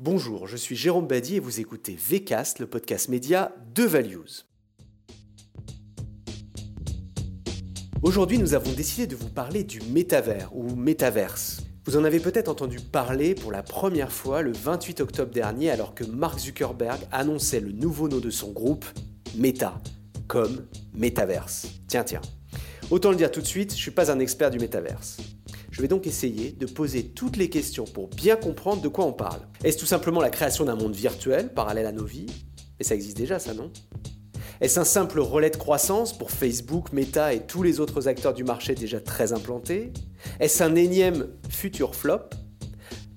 Bonjour, je suis Jérôme Badi et vous écoutez VCast, le podcast média de Values. Aujourd'hui, nous avons décidé de vous parler du métavers ou métaverse. Vous en avez peut-être entendu parler pour la première fois le 28 octobre dernier alors que Mark Zuckerberg annonçait le nouveau nom de son groupe, Meta, comme Metaverse. Tiens, tiens. Autant le dire tout de suite, je ne suis pas un expert du métaverse. Je vais donc essayer de poser toutes les questions pour bien comprendre de quoi on parle. Est-ce tout simplement la création d'un monde virtuel parallèle à nos vies? Mais ça existe déjà ça, non? Est-ce un simple relais de croissance pour Facebook, Meta et tous les autres acteurs du marché déjà très implantés? Est-ce un énième futur flop?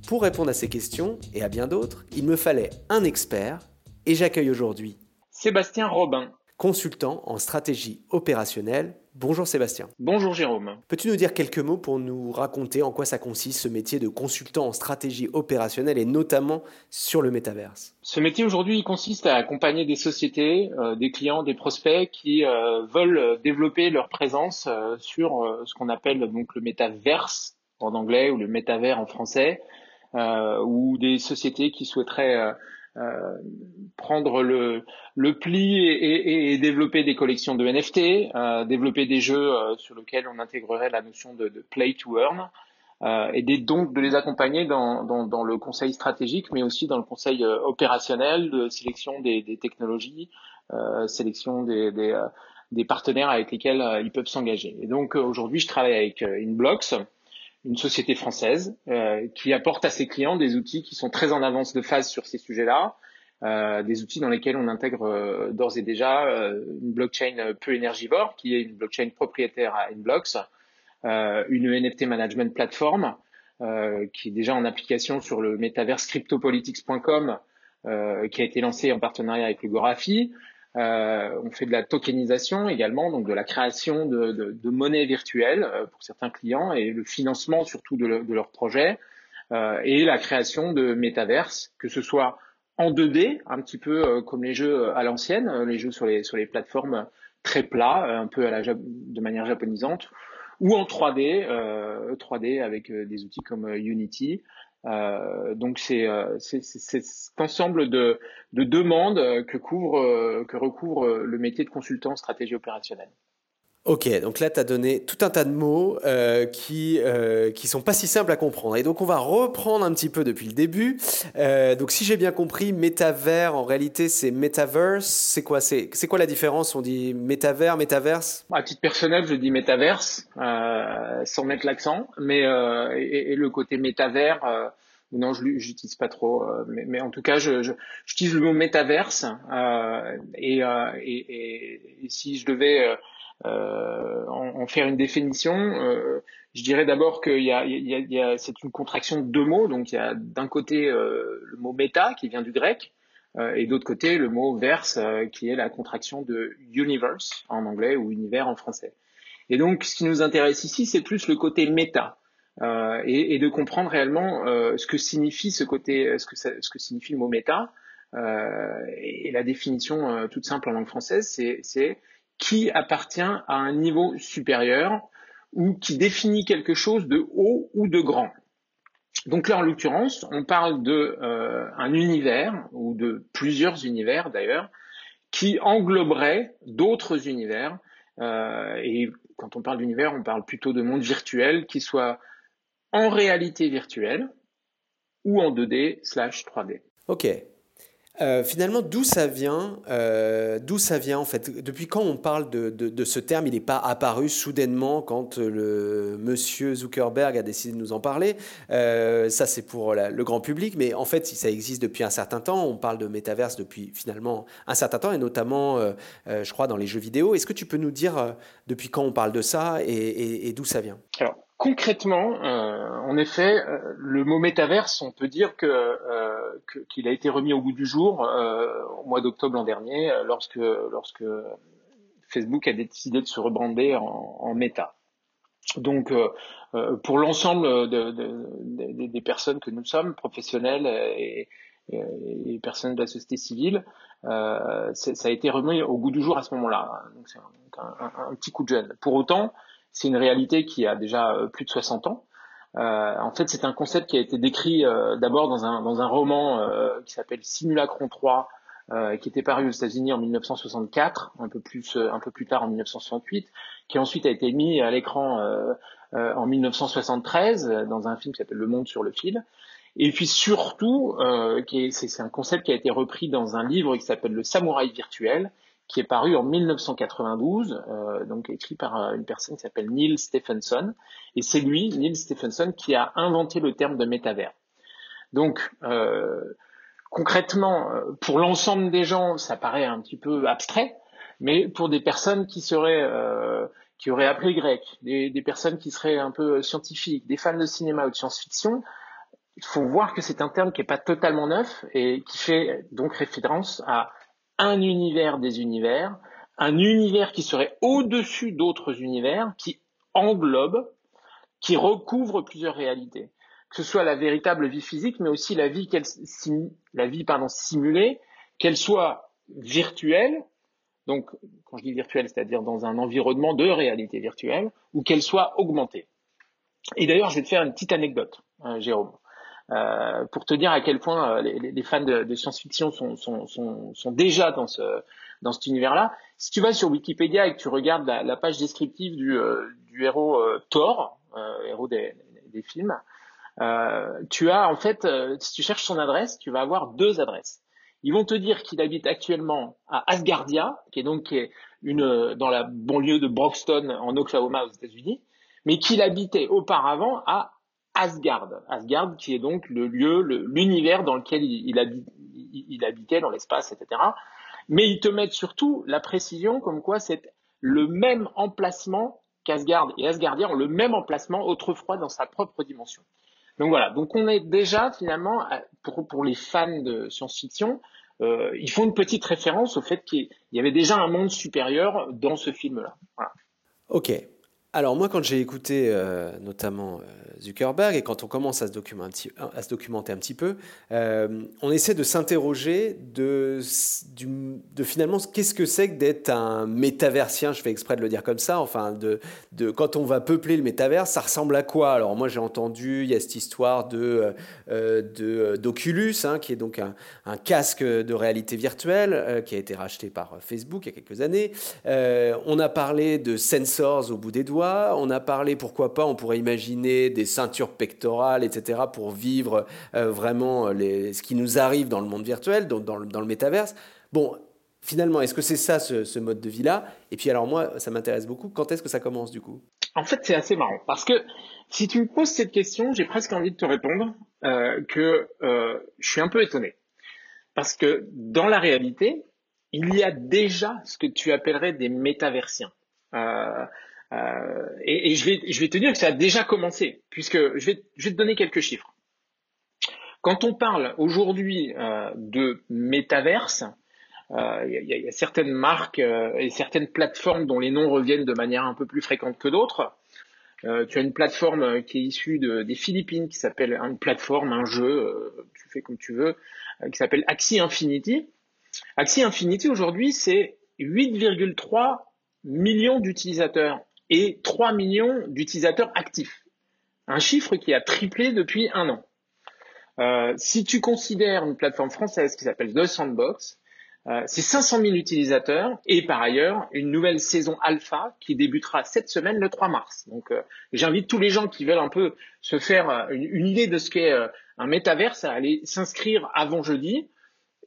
Pour répondre à ces questions et à bien d'autres, il me fallait un expert et j'accueille aujourd'hui Sébastien Robin, consultant en stratégie opérationnelle Bonjour Sébastien. Bonjour Jérôme. Peux-tu nous dire quelques mots pour nous raconter en quoi ça consiste ce métier de consultant en stratégie opérationnelle et notamment sur le métaverse? Ce métier aujourd'hui consiste à accompagner des sociétés, euh, des clients, des prospects qui euh, veulent développer leur présence euh, sur ce qu'on appelle donc le métaverse en anglais ou le métavers en français, ou des sociétés qui souhaiteraient euh, prendre le, le pli et, et, développer des collections de NFT, euh, développer des jeux euh, sur lesquels on intégrerait la notion de, de play to earn, euh, et donc de les accompagner dans, dans, dans, le conseil stratégique, mais aussi dans le conseil opérationnel, de sélection des, des technologies, sélection des, des, des, partenaires avec lesquels ils peuvent s'engager. Et donc aujourd'hui, je travaille avec Inblocks, une société française euh, qui apporte à ses clients des outils qui sont très en avance de phase sur ces sujets-là, euh, des outils dans lesquels on intègre euh, d'ores et déjà euh, une blockchain peu énergivore, qui est une blockchain propriétaire à Inblocks, une NFT management platform qui est déjà en application sur le metaverse cryptopolitics.com, qui a été lancé en partenariat avec le Gorafi, euh, on fait de la tokenisation également, donc de la création de, de, de monnaie virtuelle euh, pour certains clients et le financement surtout de, leurs projets euh, et la création de métaverses, que ce soit en 2D, un petit peu comme les jeux à l'ancienne, les jeux sur les, plateformes très plats, un peu de manière japonisante, ou en 3D, 3D avec des outils comme Unity. Euh, donc c'est euh, cet ensemble de, de, demandes que euh, que recouvre le métier de consultant stratégie opérationnelle. Ok, donc là, tu as donné tout un tas de mots euh, qui euh, qui sont pas si simples à comprendre. Et donc, on va reprendre un petit peu depuis le début. Euh, donc, si j'ai bien compris, métavers, en réalité, c'est metaverse. C'est quoi? C'est, c'est quoi la différence? On dit métavers, métaverse? À titre personnel, je dis métaverse, euh, sans mettre l'accent. Mais euh, et, et, le côté métavers, euh, non, je n'utilise pas trop. Mais, mais, en tout cas, je, j'utilise le mot métaverse. Et, et, et, si je devais euh, en, faire une définition, euh, je dirais d'abord qu'il y a, y a, y a c'est une contraction de deux mots. Donc il y a d'un côté euh, le mot méta qui vient du grec, et d'autre côté le mot verse qui est la contraction de universe en anglais ou univers en français. Et donc ce qui nous intéresse ici, c'est plus le côté méta. Euh, et, et, de comprendre réellement euh, ce que signifie ce côté, ce que, ça, ce que signifie le mot méta. Euh, et, la définition toute simple en langue française, c'est qui appartient à un niveau supérieur ou qui définit quelque chose de haut ou de grand. Donc là, en l'occurrence, on parle de euh, un univers ou de plusieurs univers d'ailleurs qui engloberait d'autres univers. Euh, et quand on parle d'univers, on parle plutôt de monde virtuel qui soit en réalité virtuelle ou en 2D slash 3D. Ok. Euh, finalement, d'où ça vient euh, D'où ça vient en fait? Depuis quand on parle de, de, ce terme Il n'est pas apparu soudainement quand le monsieur Zuckerberg a décidé de nous en parler? Euh, ça, c'est pour le grand public, mais en fait, ça existe depuis un certain temps. On parle de métaverse depuis finalement un certain temps, et notamment, je crois, dans les jeux vidéo. Est-ce que tu peux nous dire depuis quand on parle de ça et, d'où ça vient? Concrètement, euh, en effet, euh, le mot métaverse, on peut dire que euh, qu'il a été remis au bout du jour au mois d'octobre l'an dernier, lorsque lorsque Facebook a décidé de se rebrander en, en méta. Donc, pour l'ensemble de, de, de, des personnes que nous sommes, professionnels et, et, personnes de la société civile, ça a été remis au goût du jour à ce moment-là. Donc, c'est un, petit coup de jeune. Pour autant, c'est une réalité qui a déjà euh, plus de 60 ans. en fait, c'est un concept qui a été décrit d'abord dans un, dans un roman qui s'appelle Simulacron 3, qui était paru aux États-Unis en 1964, un peu plus un peu plus tard en 1968, qui ensuite a été mis à l'écran en 1973 dans un film qui s'appelle Le Monde sur le fil. Et puis surtout, euh, c'est un concept qui a été repris dans un livre qui s'appelle Le Samouraï virtuel, qui est paru en 1992, euh, donc écrit par euh, une personne qui s'appelle Neil Stephenson. Et c'est lui, Neil Stephenson, qui a inventé le terme de métavers. Donc, euh, concrètement, pour l'ensemble des gens, ça paraît un petit peu abstrait, mais pour des personnes qui seraient qui auraient appris grec, des, personnes qui seraient un peu scientifiques, des fans de cinéma ou de science-fiction, il faut voir que c'est un terme qui n'est pas totalement neuf et qui fait donc référence à un univers des univers, un univers qui serait au-dessus d'autres univers, qui englobe, qui recouvre plusieurs réalités. Que ce soit la véritable vie physique, mais aussi la vie, la vie pardon, simulée, qu'elle soit virtuelle, donc quand je dis virtuelle, c'est-à-dire dans un environnement de réalité virtuelle, ou qu'elle soit augmentée. Et d'ailleurs, je vais te faire une petite anecdote, euh, Jérôme. Euh, pour te dire à quel point euh, les, fans de, science-fiction sont, sont, sont, sont, déjà dans, ce, dans cet univers-là. Si tu vas sur Wikipédia et que tu regardes la, page descriptive du, euh, du héros Thor, héros des, des films, tu as en fait, si tu cherches son adresse, tu vas avoir deux adresses. Ils vont te dire qu'il habite actuellement à Asgardia, qui est donc une dans la banlieue de Broxton en Oklahoma aux États-Unis, mais qu'il habitait auparavant à Asgard. Asgard qui est donc le lieu, l'univers dans lequel il, habitait dans l'espace, etc. Mais ils te mettent surtout la précision comme quoi c'est le même emplacement qu'Asgard et Asgardia ont le même emplacement autrefois dans sa propre dimension. Donc voilà, donc on est déjà finalement, pour, les fans de science-fiction, euh, ils font une petite référence au fait qu'il y avait déjà un monde supérieur dans ce film-là. Ok, alors moi, quand j'ai écouté euh, notamment euh, Zuckerberg et quand on commence à se se documenter un petit peu, euh, on essaie de s'interroger de, finalement qu'est-ce que c'est que d'être un métaversien, je fais exprès de le dire comme ça, enfin de, de quand on va peupler le métavers, ça ressemble à quoi? Alors moi j'ai entendu, il y a cette histoire de d'Oculus, hein, qui est donc un, un, casque de réalité virtuelle qui a été racheté par Facebook il y a quelques années. on a parlé de sensors au bout des doigts on a parlé, pourquoi pas, on pourrait imaginer des ceintures pectorales, etc., pour vivre euh, vraiment ce qui nous arrive dans le monde virtuel, dans, dans, le, métaverse. Bon, finalement, est-ce que c'est ça ce, mode de vie-là? Et puis alors moi, ça m'intéresse beaucoup. Quand est-ce que ça commence du coup? En fait, c'est assez marrant parce que si tu me poses cette question, j'ai presque envie de te répondre euh, que euh, je suis un peu étonné parce que dans la réalité, il y a déjà ce que tu appellerais des métaversiens. Euh, et, et je, vais, je vais te dire que ça a déjà commencé, puisque je vais, je vais te donner quelques chiffres. Quand on parle aujourd'hui euh, de métaverse, euh, il y, y, a certaines marques euh, et certaines plateformes dont les noms reviennent de manière un peu plus fréquente que d'autres. Euh, tu as une plateforme qui est issue de, des Philippines qui s'appelle une plateforme, un jeu, tu fais comme tu veux, qui s'appelle Axie Infinity. Axie Infinity aujourd'hui c'est 8,3 millions d'utilisateurs et 3 millions d'utilisateurs actifs. Un chiffre qui a triplé depuis un an. Euh, si tu considères une plateforme française qui s'appelle The Sandbox, euh, c'est 500 000 utilisateurs et par ailleurs une nouvelle saison alpha qui débutera cette semaine le 3 mars. Donc euh, j'invite tous les gens qui veulent un peu se faire une, idée de ce qu'est un métaverse à aller s'inscrire avant jeudi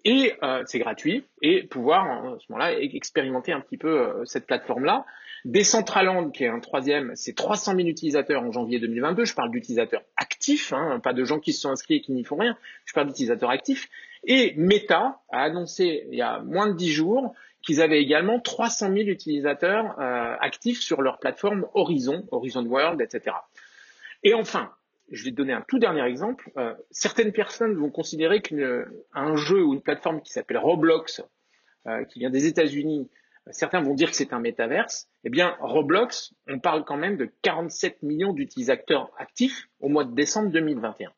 et c'est gratuit et pouvoir à ce moment-là expérimenter un petit peu cette plateforme-là. Decentraland, qui est un troisième, c'est 300 000 utilisateurs en janvier 2022. Je parle d'utilisateurs actifs, hein, pas de gens qui se sont inscrits et qui n'y font rien. Je parle d'utilisateurs actifs. Et Meta a annoncé il y a moins de 10 jours qu'ils avaient également 300 000 utilisateurs euh, actifs sur leur plateforme Horizon, Horizon World, etc. Et enfin, je vais te donner un tout dernier exemple. Euh, certaines personnes vont considérer qu'un jeu ou une plateforme qui s'appelle Roblox, euh, qui vient des États-Unis, certains vont dire que c'est un métaverse, eh bien Roblox, on parle quand même de 47 millions d'utilisateurs actifs au mois de décembre 2021.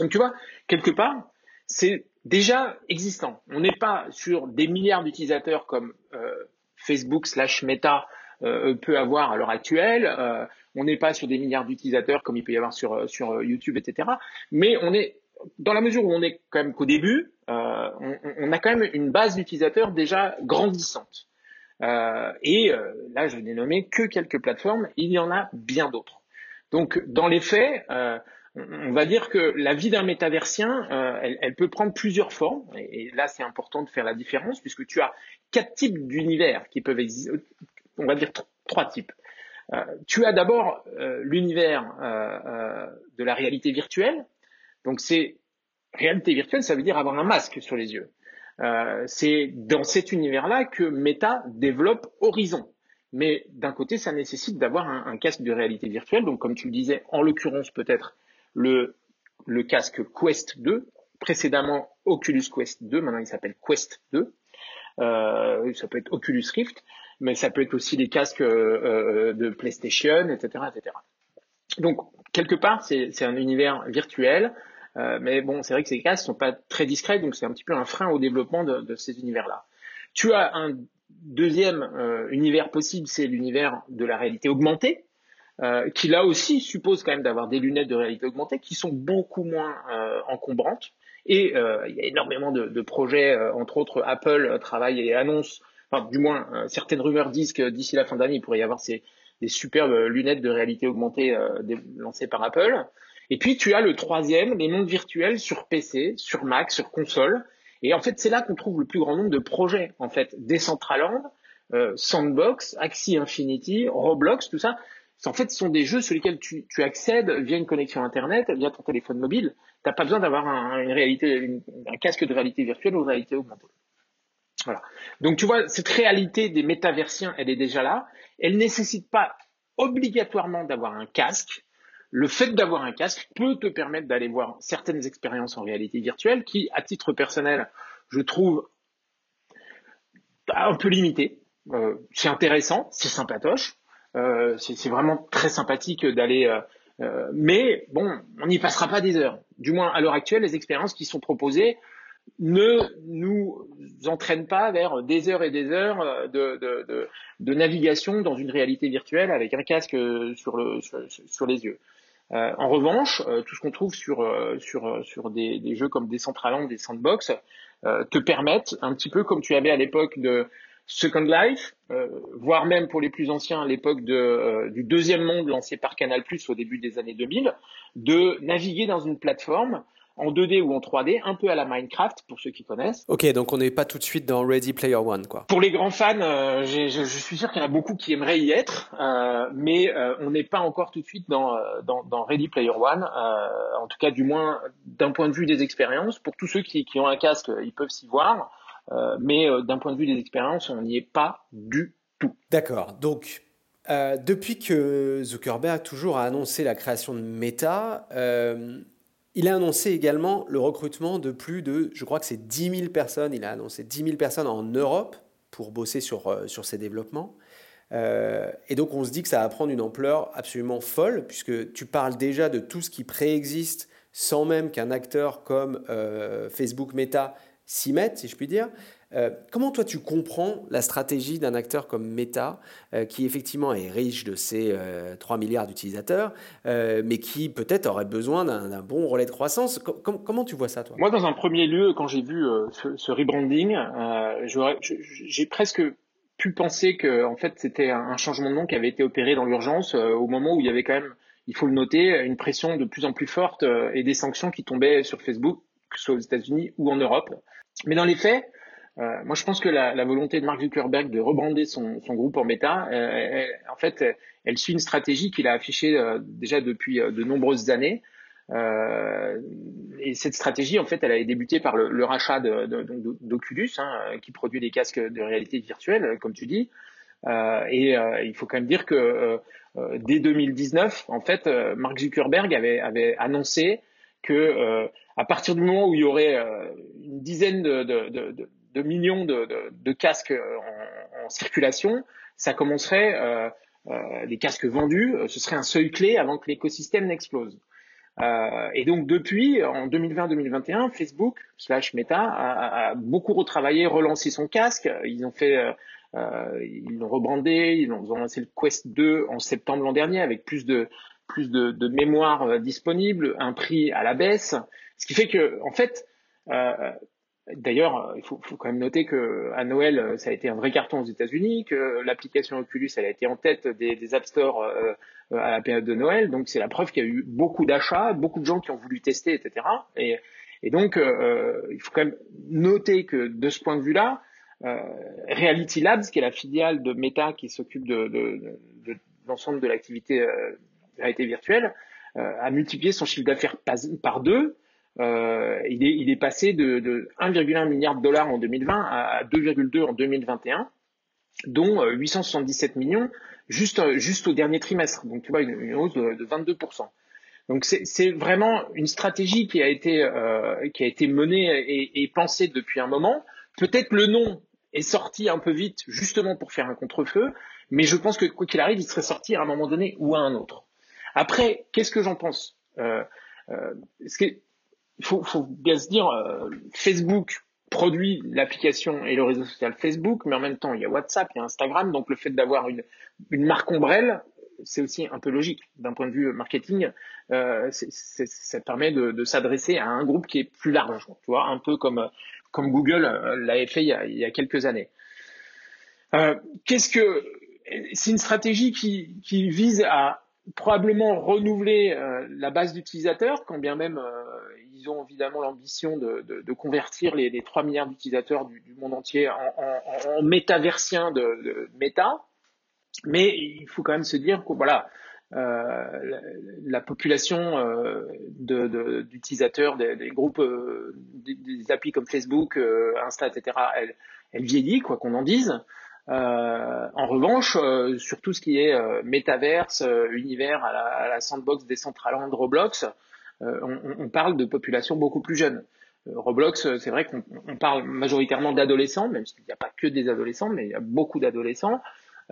Donc tu vois, quelque part, c'est déjà existant. On n'est pas sur des milliards d'utilisateurs comme euh, Facebook slash Meta peut avoir à l'heure actuelle. on n'est pas sur des milliards d'utilisateurs comme il peut y avoir sur, YouTube, etc. Mais on est dans la mesure où on est quand même qu'au début, on, a quand même une base d'utilisateurs déjà grandissante. Euh, et euh, là, je n'ai nommé que quelques plateformes. Il y en a bien d'autres. Donc, dans les faits, euh, on va dire que la vie d'un métaversien, elle, elle, peut prendre plusieurs formes. Et, là, c'est important de faire la différence puisque tu as quatre types d'univers qui peuvent exister. On va dire trois types. tu as d'abord l'univers de la réalité virtuelle. Donc, c'est réalité virtuelle, ça veut dire avoir un masque sur les yeux. Euh, c'est dans cet univers-là que Meta développe Horizon. Mais d'un côté, ça nécessite d'avoir un, casque de réalité virtuelle. Donc, comme tu le disais, en l'occurrence, peut-être le, le casque Quest 2, précédemment Oculus Quest 2, maintenant il s'appelle Quest 2. Euh, ça peut être Oculus Rift, mais ça peut être aussi les casques euh, de PlayStation, etc., etc. Donc, quelque part, c'est un univers virtuel euh, mais bon, c'est vrai que ces casques sont pas très discrets, donc c'est un petit peu un frein au développement de, de ces univers-là. Tu as un deuxième euh, univers possible, c'est l'univers de la réalité augmentée, euh, qui là aussi suppose quand même d'avoir des lunettes de réalité augmentée qui sont beaucoup moins encombrantes. Et il y a énormément de, de projets, entre autres Apple travaille et annonce, enfin du moins certaines rumeurs disent que d'ici la fin d'année, il pourrait y avoir ces, des superbes lunettes de réalité augmentée lancées par Apple. Et puis tu as le troisième, les mondes virtuels sur PC, sur Mac, sur console. Et en fait, c'est là qu'on trouve le plus grand nombre de projets. En fait, Decentraland, euh, Sandbox, Axie Infinity, Roblox, tout ça. En fait, ce sont des jeux sur lesquels tu, accèdes via une connexion Internet, via ton téléphone mobile. Tu n'as pas besoin d'avoir un, une réalité, un casque de réalité virtuelle ou réalité augmentée. Voilà. Donc tu vois, cette réalité des métaversiens, elle est déjà là. Elle nécessite pas obligatoirement d'avoir un casque le fait d'avoir un casque peut te permettre d'aller voir certaines expériences en réalité virtuelle qui, à titre personnel, je trouve un peu limitées. Euh, c'est intéressant, c'est sympatoche, euh, c'est vraiment très sympathique d'aller. Euh, mais bon, on n'y passera pas des heures. Du moins, à l'heure actuelle, les expériences qui sont proposées ne nous entraînent pas vers des heures et des heures de, navigation dans une réalité virtuelle avec un casque sur, le, sur les yeux. Euh, en revanche, euh, tout ce qu'on trouve sur, euh, sur, sur des, des, jeux comme Decentraland, des sandbox, te permettent, un petit peu comme tu avais à l'époque de Second Life, voire même pour les plus anciens à l'époque du deuxième monde lancé par Canal+, au début des années 2000, de naviguer dans une plateforme en 2D ou en 3D, un peu à la Minecraft pour ceux qui connaissent. Ok, donc on n'est pas tout de suite dans Ready Player One, quoi. Pour les grands fans, euh, je, je, suis sûr qu'il y en a beaucoup qui aimeraient y être, euh, mais euh, on n'est pas encore tout de suite dans, dans, dans Ready Player One. en tout cas, du moins d'un point de vue des expériences. Pour tous ceux qui, qui ont un casque, ils peuvent s'y voir, mais d'un point de vue des expériences, on n'y est pas du tout. D'accord. Donc euh, depuis que Zuckerberg toujours a annoncé la création de Meta, euh, il a annoncé également le recrutement de plus de, je crois que c'est 10 000 personnes, il a annoncé 10 000 personnes en Europe pour bosser sur, euh, sur ces développements. Euh, et donc on se dit que ça va prendre une ampleur absolument folle, puisque tu parles déjà de tout ce qui préexiste sans même qu'un acteur comme euh, Facebook Meta s'y mette, si je puis dire. Euh, comment toi tu comprends la stratégie d'un acteur comme Meta, euh, qui effectivement est riche de ses 3 euh, milliards d'utilisateurs, mais qui peut-être aurait besoin d'un bon relais de croissance? Comment tu vois ça toi? Moi dans un premier lieu, quand j'ai vu ce, rebranding, j'ai presque pu penser que en fait c'était un changement de nom qui avait été opéré dans l'urgence au moment où il y avait quand même, il faut le noter, une pression de plus en plus forte et des sanctions qui tombaient sur Facebook, que ce soit aux États-Unis ou en Europe. Mais dans les faits, euh, moi, je pense que la, la, volonté de Mark Zuckerberg de rebrander son, son groupe en méta, euh, en fait, elle suit une stratégie qu'il a affichée euh, déjà depuis euh, de nombreuses années. et cette stratégie, en fait, elle a débuté par le, le rachat d'Oculus, hein, qui produit des casques de réalité virtuelle, comme tu dis. et il faut quand même dire que dès 2019, en fait, Mark Zuckerberg avait, avait annoncé que à partir du moment où il y aurait une dizaine de, de, de millions de, casques en, en, circulation, ça commencerait, euh, euh, les casques vendus, euh, ce serait un seuil clé avant que l'écosystème n'explose. Euh, et donc depuis, en 2020-2021, Facebook slash Meta a, beaucoup retravaillé, relancé son casque. Ils ont fait ils l'ont rebrandé, ils ont, lancé le Quest 2 en septembre l'an dernier avec plus de plus de mémoire disponible, un prix à la baisse, ce qui fait que en fait D'ailleurs, il faut, quand même noter que à Noël, ça a été un vrai carton aux États-Unis, que l'application Oculus, elle a été en tête des, App Store euh, à la période de Noël. Donc, c'est la preuve qu'il y a eu beaucoup d'achats, beaucoup de gens qui ont voulu tester, etc. Et, donc, euh, il faut quand même noter que de ce point de vue-là, euh, Reality Labs, qui est la filiale de Meta qui s'occupe de, de, l'ensemble de l'activité euh, réalité virtuelle, euh, a multiplié son chiffre d'affaires par deux euh, il, est, passé de, de 1,1 milliard de dollars en 2020 à 2,2 en 2021, dont 877 euh, millions juste, juste au dernier trimestre. Donc tu vois, une, hausse de, de 22%. Donc c'est vraiment une stratégie qui a été, euh, menée et, pensée depuis un moment. Peut-être le nom est sorti un peu vite justement pour faire un contre-feu, mais je pense que quoi qu'il arrive, il serait sorti à un moment donné ou à un autre. Après, qu'est-ce que j'en pense? Euh, euh, faut, faut, bien se dire, euh, Facebook produit l'application et le réseau social Facebook, mais en même temps, il y a WhatsApp, il y a Instagram, donc le fait d'avoir une, marque ombrelle, c'est aussi un peu logique d'un point de vue marketing. Euh, ça permet de, s'adresser à un groupe qui est plus large, tu vois, un peu comme Google euh, l'avait fait il y, a, quelques années. Qu'est-ce que c'est une stratégie qui vise à probablement renouveler euh, la base d'utilisateurs, quand bien même euh, ils ont évidemment l'ambition de, de, de, convertir les, les 3 milliards d'utilisateurs du, du, monde entier en, en, en métaversiens de, de, méta. Mais il faut quand même se dire que voilà, euh, la, la, population euh, d'utilisateurs des, des, groupes, euh, des, des, applis comme Facebook, Insta, etc., elle, elle vieillit, quoi qu'on en dise. Euh, en revanche, euh, sur tout ce qui est euh, métaverse, univers à la, sandbox Decentraland, Roblox, on, on, parle de populations beaucoup plus jeunes. Roblox, c'est vrai qu'on parle majoritairement d'adolescents, même s'il n'y a pas que des adolescents, mais il y a beaucoup d'adolescents.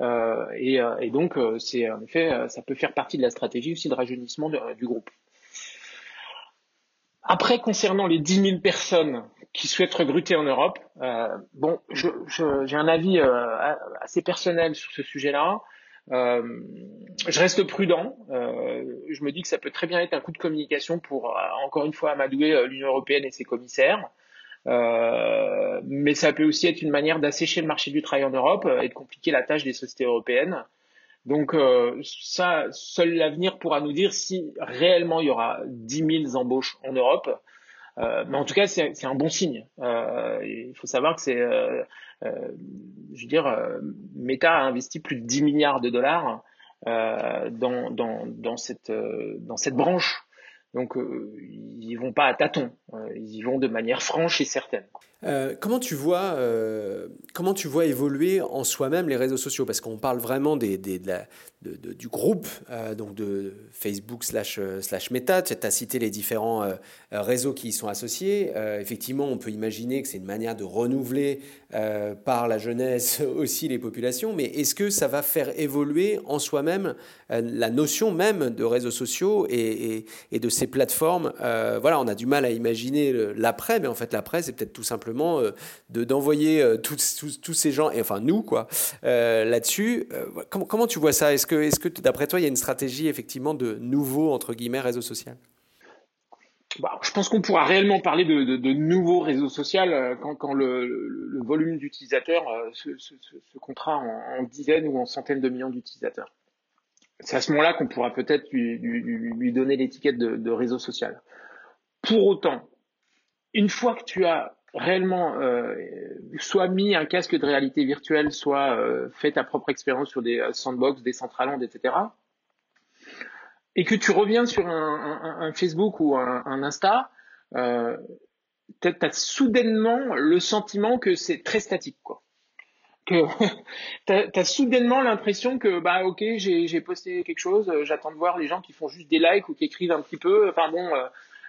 Euh, et, donc, c'est en effet, ça peut faire partie de la stratégie aussi de rajeunissement du groupe. Après, concernant les 10 000 personnes qui souhaitent recruter en Europe. Euh, bon, j'ai je, un avis euh, assez personnel sur ce sujet-là. Euh, je reste prudent. Euh, je me dis que ça peut très bien être un coup de communication pour, euh, encore une fois, amadouer euh, l'Union européenne et ses commissaires. mais ça peut aussi être une manière d'assécher le marché du travail en Europe et de compliquer la tâche des sociétés européennes. Donc ça, seul l'avenir pourra nous dire si réellement il y aura 10 000 embauches en Europe. Euh, mais en tout cas, c'est un bon signe. Euh, il faut savoir que c'est, euh, je veux dire, Meta a investi plus de 10 milliards de dollars dans, dans, dans, cette, dans cette branche. Donc, ils vont pas à tâtons. ils y vont de manière franche et certaine. Euh, comment, tu vois, euh, comment tu vois évoluer en soi-même les réseaux sociaux? Parce qu'on parle vraiment des, du groupe, euh, donc de Facebook slash, slash Meta. Tu as cité les différents réseaux qui y sont associés. effectivement, on peut imaginer que c'est une manière de renouveler par la jeunesse aussi les populations. Mais est-ce que ça va faire évoluer en soi-même la notion même de réseaux sociaux et, et de ces plateformes? Voilà, on a du mal à imaginer l'après, mais en fait, l'après, c'est peut-être tout simplement euh, de d'envoyer euh, tous, ces gens, et enfin nous, quoi, euh, là-dessus. Comment, comment, tu vois ça? Est-ce que, est que d'après toi, il y a une stratégie effectivement de nouveau, entre guillemets, réseau social? Bah, je pense qu'on pourra réellement parler de, de, de nouveaux réseaux sociaux quand, quand le, volume d'utilisateurs se, se, comptera en, dizaines ou en centaines de millions d'utilisateurs. C'est à ce moment-là qu'on pourra peut-être lui, donner l'étiquette de réseau social. Pour autant, une fois que tu as réellement euh, soit mis un casque de réalité virtuelle, soit euh, fait ta propre expérience sur des euh, sandbox, des centralandes, etc. Et que tu reviens sur un, Facebook ou un, Insta, euh, tu as soudainement le sentiment que c'est très statique, quoi. Que tu as, soudainement l'impression que bah ok j'ai posté quelque chose, j'attends de voir les gens qui font juste des likes ou qui écrivent un petit peu. Enfin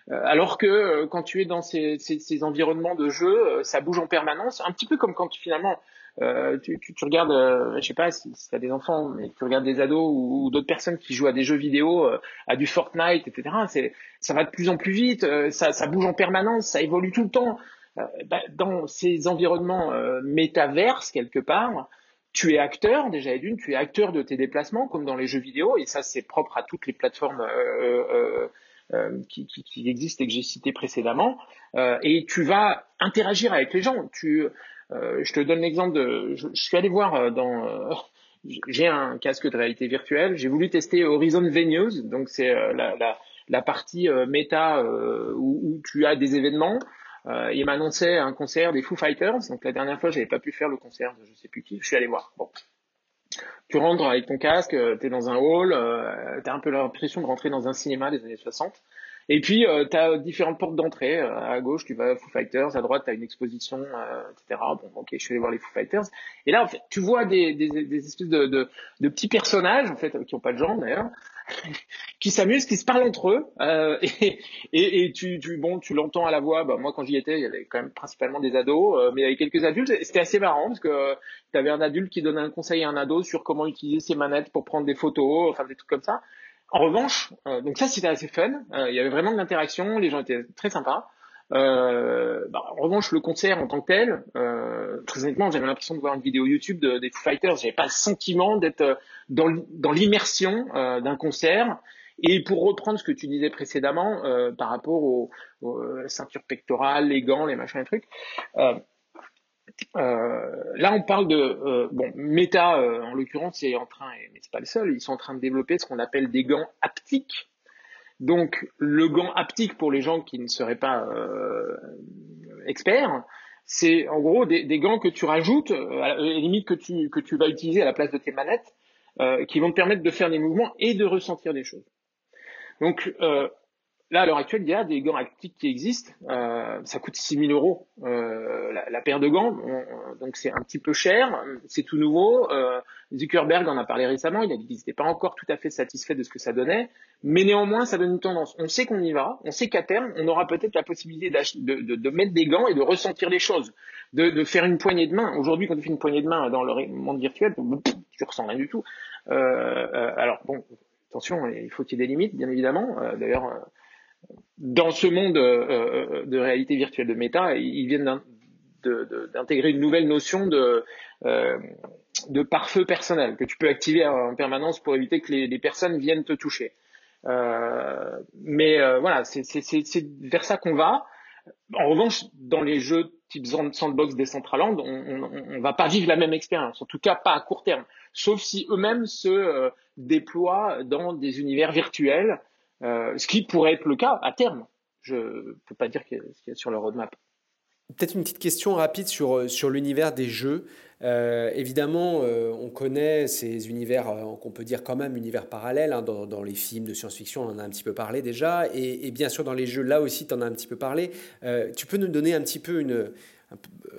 alors que euh, quand tu es dans ces, environnements de jeu, euh, ça bouge en permanence, un petit peu comme quand tu, finalement euh, tu, regardes, euh, je sais pas si, si tu as des enfants, mais tu regardes des ados ou, d'autres personnes qui jouent à des jeux vidéo, à du Fortnite, etc. Ça va de plus en plus vite, ça, ça, bouge en permanence, ça évolue tout le temps. Bah, dans ces environnements métaverses quelque part, tu es acteur déjà et d'une, tu es acteur de tes déplacements comme dans les jeux vidéo et ça c'est propre à toutes les plateformes qui, qui, qui, existent et que j'ai citées précédemment. et tu vas interagir avec les gens. Tu, je te donne l'exemple de, je, je, suis allé voir dans j'ai un casque de réalité virtuelle. J'ai voulu tester Horizon Venues, donc c'est euh, la, la, la, partie euh, méta euh, où, où, tu as des événements. il m'annonçait un concert des Foo Fighters. Donc la dernière fois, j'avais pas pu faire le concert de je sais plus qui. Je suis allé voir. Bon. Tu rentres avec ton casque, tu es dans un hall, tu as un peu l'impression de rentrer dans un cinéma des années 60. Et puis, euh, tu as différentes portes d'entrée. Euh, à gauche, tu vas Foo Fighters. À droite, tu as une exposition, euh, etc. Bon, ok, je suis allé voir les Foo Fighters. Et là, en fait, tu vois des, des, des espèces de, de, de, petits personnages, en fait, qui ont pas de jambes d'ailleurs, qui s'amusent, qui se parlent entre eux. Euh, et, et, tu, tu, bon, tu l'entends à la voix. Bah, moi, quand j'y étais, il y avait quand même principalement des ados, euh, mais il y avait quelques adultes. C'était assez marrant parce que tu avais un adulte qui donnait un conseil à un ado sur comment utiliser ses manettes pour prendre des photos, enfin des trucs comme ça. En revanche, euh, donc ça c'était assez fun. Euh, il y avait vraiment de l'interaction, les gens étaient très sympas. Euh, bah, en revanche, le concert en tant que tel, euh, très honnêtement, j'avais l'impression de voir une vidéo YouTube de, des Foo Fighters. J'avais pas le sentiment d'être dans, dans l'immersion d'un concert. Et pour reprendre ce que tu disais précédemment par rapport aux, ceintures pectorales, les gants, les machins, les trucs, euh, là, on parle de euh, bon, Meta euh, en l'occurrence, est en train, mais c'est pas le seul, ils sont en train de développer ce qu'on appelle des gants haptiques. Donc, le gant haptique pour les gens qui ne seraient pas experts, c'est en gros des, des, gants que tu rajoutes, à la limite que tu que tu vas utiliser à la place de tes manettes, qui vont te permettre de faire des mouvements et de ressentir des choses. Donc, Là, à l'heure actuelle, il y a des gants actifs qui existent. Euh, ça coûte 6 000 euros euh, la, paire de gants, donc c'est un petit peu cher. C'est tout nouveau. Euh, Zuckerberg en a parlé récemment. Il a dit qu'il n'était pas encore tout à fait satisfait de ce que ça donnait, mais néanmoins, ça donne une tendance. On sait qu'on y va. On sait qu'à terme, on aura peut-être la possibilité de, mettre des gants et de ressentir les choses, de, de faire une poignée de main. Aujourd'hui, quand tu fais une poignée de main dans le monde virtuel, tu ressens rien du tout. Euh, euh, alors bon, attention, il faut qu'il y ait des limites, bien évidemment. D'ailleurs dans ce monde euh, euh, de réalité virtuelle de méta, ils viennent d'intégrer une nouvelle notion de, euh, de pare-feu personnel que tu peux activer en permanence pour éviter que les, personnes viennent te toucher. mais voilà, c'est vers ça qu'on va. En revanche, dans les jeux type sandbox des Centraland, on ne va pas vivre la même expérience, en tout cas pas à court terme, sauf si eux-mêmes se déploient dans des univers virtuels euh, ce qui pourrait être le cas à terme. Je ne peux pas dire ce qu'il y a sur le roadmap. Peut-être une petite question rapide sur, euh, sur l'univers des jeux. Euh, évidemment, on connaît ces univers qu'on peut dire quand même univers parallèles. Hein, dans, dans, les films de science-fiction, on en a un petit peu parlé déjà. Et, et bien sûr, dans les jeux, là aussi, tu en as un petit peu parlé. tu peux nous donner un petit peu une,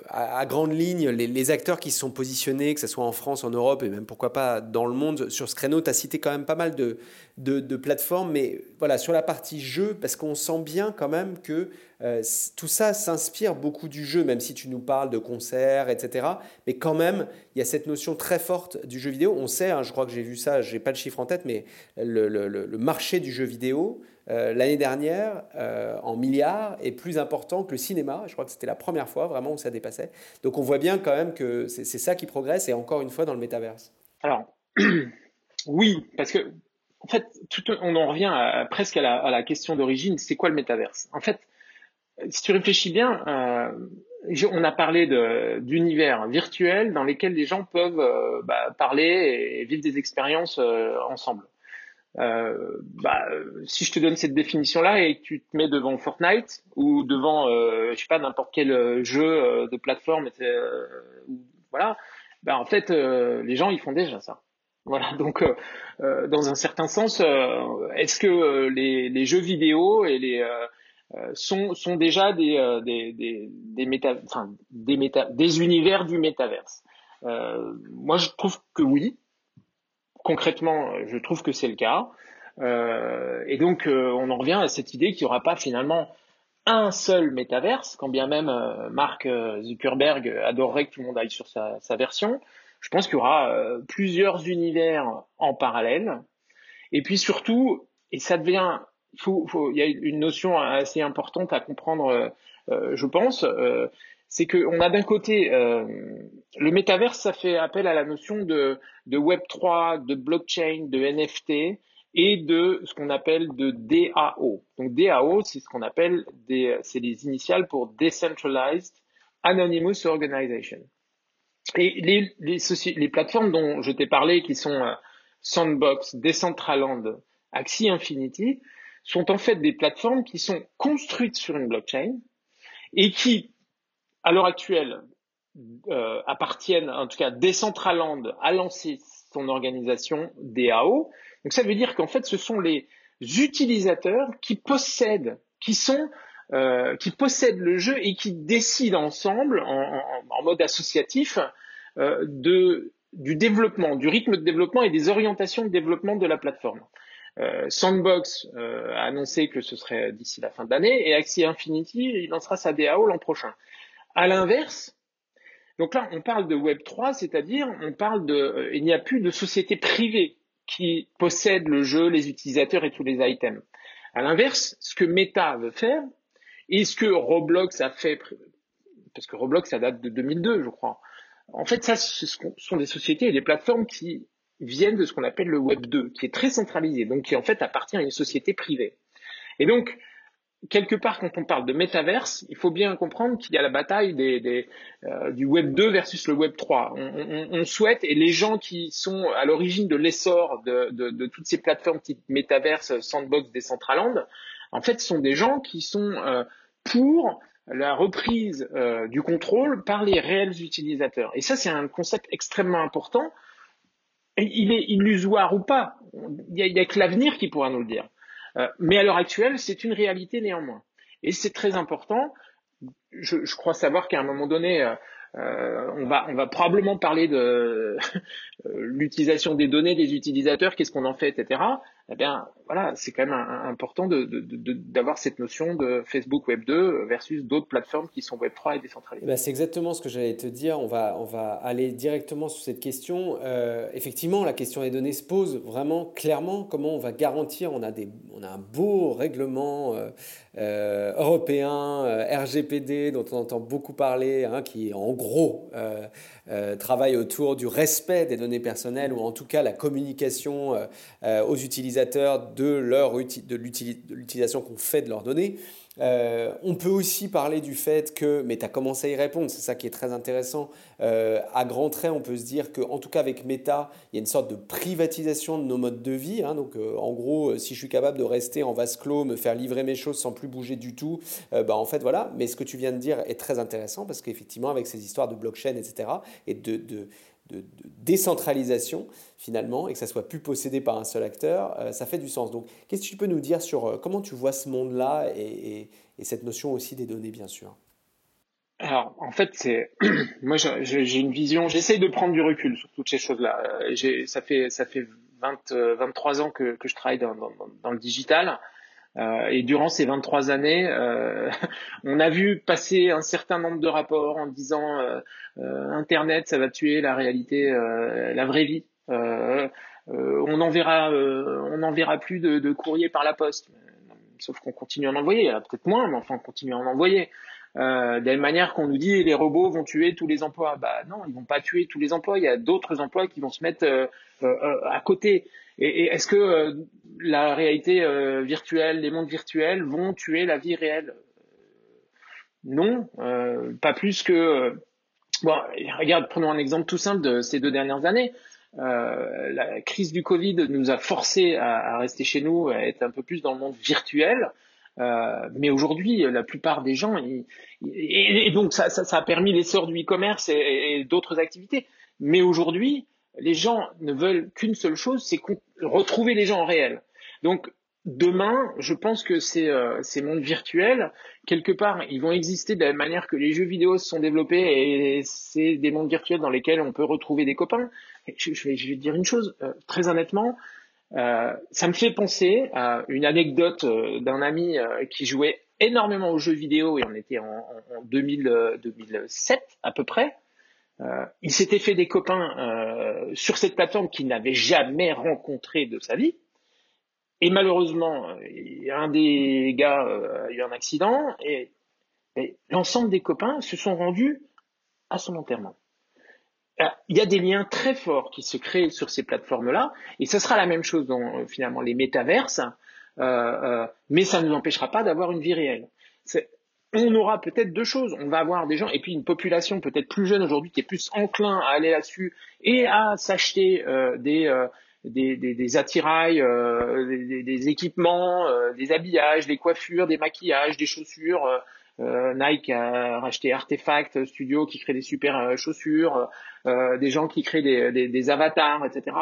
à, grandes lignes, les, acteurs qui se sont positionnés, que ce soit en France, en Europe et même pourquoi pas dans le monde, sur ce créneau, tu as cité quand même pas mal de, plateformes, mais voilà, sur la partie jeu, parce qu'on sent bien quand même que euh, tout ça s'inspire beaucoup du jeu, même si tu nous parles de concerts, etc. Mais quand même, il y a cette notion très forte du jeu vidéo. On sait, hein, je crois que j'ai vu ça, j'ai pas le chiffre en tête, mais le marché du jeu vidéo, euh, l'année dernière, euh, en milliards, est plus important que le cinéma. Je crois que c'était la première fois vraiment où ça dépassait. Donc on voit bien quand même que c'est ça qui progresse et encore une fois dans le métaverse. Alors, oui, parce que en fait, on en revient presque à la, question d'origine, c'est quoi le métaverse? En fait, si tu réfléchis bien, euh, on a parlé d'univers virtuels dans lesquels les gens peuvent bah, parler et vivre des expériences ensemble. Euh, bah, si je te donne cette définition-là et que tu te mets devant Fortnite ou devant, euh, je sais pas, n'importe quel euh, jeu euh, de plateforme, voilà, bah, en fait, les gens ils font déjà ça. Voilà, donc dans un certain sens, est-ce que les, les, jeux vidéo et les sont, sont déjà des des des des, méta, enfin, des, méta, des univers du métaverse? Moi, je trouve que oui concrètement, je trouve que c'est le cas. Euh, et donc, euh, on en revient à cette idée qu'il n'y aura pas finalement un seul métaverse, quand bien même euh, Mark Zuckerberg adorerait que tout le monde aille sur sa, version. Je pense qu'il y aura plusieurs univers en parallèle. Et puis surtout, et ça devient, il y a une notion assez importante à comprendre, je pense, c'est qu'on a d'un côté euh, le métaverse, ça fait appel à la notion de, Web 3, de blockchain, de NFT et de ce qu'on appelle de DAO. Donc DAO, c'est ce qu'on appelle des, c'est les initiales pour Decentralized Anonymous Organization. Et les, les, les plateformes dont je t'ai parlé, qui sont euh, Sandbox, Decentraland, Axie Infinity, sont en fait des plateformes qui sont construites sur une blockchain et qui, à l'heure actuelle, euh, appartiennent, en tout cas, Decentraland a lancé son organisation DAO. Donc ça veut dire qu'en fait, ce sont les utilisateurs qui possèdent, qui sont euh, qui possèdent le jeu et qui décident ensemble, en, mode associatif, euh, du développement, du rythme de développement et des orientations de développement de la plateforme. Sandbox a annoncé que ce serait d'ici la fin de l'année et Axie Infinity il lancera sa DAO l'an prochain. À l'inverse, donc là on parle de Web 3, c'est-à-dire on parle de, il n'y a plus de société privée qui possède le jeu, les utilisateurs et tous les items. À l'inverse, ce que Meta veut faire, et ce que Roblox a fait, parce que Roblox, ça date de 2002, je crois. En fait, ça, ce sont des sociétés et des plateformes qui viennent de ce qu'on appelle le Web 2, qui est très centralisé, donc qui en fait appartient à une société privée. Et donc, quelque part, quand on parle de métaverse, il faut bien comprendre qu'il y a la bataille des, euh, du Web 2 versus le Web 3. On, souhaite, et les gens qui sont à l'origine de l'essor de, de, toutes ces plateformes type métaverse, Sandbox, Decentraland, en fait, sont des gens qui sont euh, pour la reprise euh, du contrôle par les réels utilisateurs. Et ça, c'est un concept extrêmement important. Il est illusoire ou pas. Il n'y a, que l'avenir qui pourra nous le dire. Euh, mais à l'heure actuelle, c'est une réalité néanmoins. Et c'est très important. Je, crois savoir qu'à un moment donné, euh, on, va, on va probablement parler de euh, l'utilisation des données des utilisateurs, qu'est-ce qu'on en fait, etc. Eh bien, voilà, c'est quand même important d'avoir de, de, cette notion de Facebook Web 2 versus d'autres plateformes qui sont Web 3 et décentralisées. Ben, c'est exactement ce que j'allais te dire. On va, on va aller directement sur cette question. Euh, effectivement, la question des données se pose vraiment clairement. Comment on va garantir On a, des, on a un beau règlement euh, européen, RGPD, dont on entend beaucoup parler, hein, qui en gros euh, euh, travaille autour du respect des données personnelles ou en tout cas la communication euh, aux utilisateurs de, leur, de l'utilisation qu'on fait de leurs données. Euh, on peut aussi parler du fait que, mais tu as commencé à y répondre, c'est ça qui est très intéressant. Euh, à grands traits, on peut se dire qu'en tout cas avec Meta, il y a une sorte de privatisation de nos modes de vie. Hein. donc euh, en gros, si je suis capable de rester en vase clos, me faire livrer mes choses sans plus bouger du tout, bah, en fait voilà. Mais ce que tu viens de dire est très intéressant parce qu'effectivement, avec ces histoires de blockchain, etc., et de de, décentralisation finalement et que ça soit plus possédé par un seul acteur, euh, ça fait du sens. Donc, qu'est-ce que tu peux nous dire sur euh, comment tu vois ce monde-là et, cette notion aussi des données, bien sûr? Alors, en fait, c'est moi j'ai une vision. J'essaye de prendre du recul sur toutes ces choses-là. Euh, ça fait ça fait 20, 23 ans que, je travaille dans, dans le digital. Euh, et durant ces 23 années, euh, on a vu passer un certain nombre de rapports en disant euh, Internet, ça va tuer la réalité, la vraie vie. on n'enverra, on n'enverra plus de, de courrier par la poste. Sauf qu'on continue à en envoyer, peut-être moins, mais enfin on continue à en envoyer. Euh, de la manière qu'on nous dit les robots vont tuer tous les emplois. Bah non, ils vont pas tuer tous les emplois. Il y a d'autres emplois qui vont se mettre euh, euh, à côté. Et, est-ce que la réalité virtuelle, les mondes virtuels vont tuer la vie réelle? Non, pas plus que. bon, regarde, prenons un exemple tout simple de ces deux dernières années. la crise du Covid nous a forcé à, rester chez nous, à être un peu plus dans le monde virtuel. Euh, mais aujourd'hui, la plupart des gens, et, donc ça, a permis l'essor du e-commerce et, d'autres activités. Mais aujourd'hui, les gens ne veulent qu'une seule chose, c'est retrouver les gens en réel. Donc demain, je pense que ces, euh, mondes virtuels, quelque part, ils vont exister de la manière que les jeux vidéo se sont développés et c'est des mondes virtuels dans lesquels on peut retrouver des copains. Je, je, vais, je vais, dire une chose, euh, très honnêtement, euh, ça me fait penser à une anecdote euh, d'un ami euh, qui jouait énormément aux jeux vidéo et on était en, en 2000, 2007 à peu près. il s'était fait des copains sur cette plateforme qu'il n'avait jamais rencontré de sa vie. Et malheureusement, un des gars a eu un accident et l'ensemble des copains se sont rendus à son enterrement. Euh, il y a des liens très forts qui se créent sur ces plateformes-là, et ce sera la même chose dans euh, finalement les métaverses, euh, mais ça ne nous empêchera pas d'avoir une vie réelle. On aura peut-être deux choses. On va avoir des gens, et puis une population peut-être plus jeune aujourd'hui qui est plus enclin à aller là-dessus et à s'acheter des, des, des, attirails, des, équipements, des habillages, des coiffures, des maquillages, des chaussures euh, Nike a racheté Artefact Studio qui crée des super euh, chaussures, euh, des gens qui créent des, des, des avatars, etc.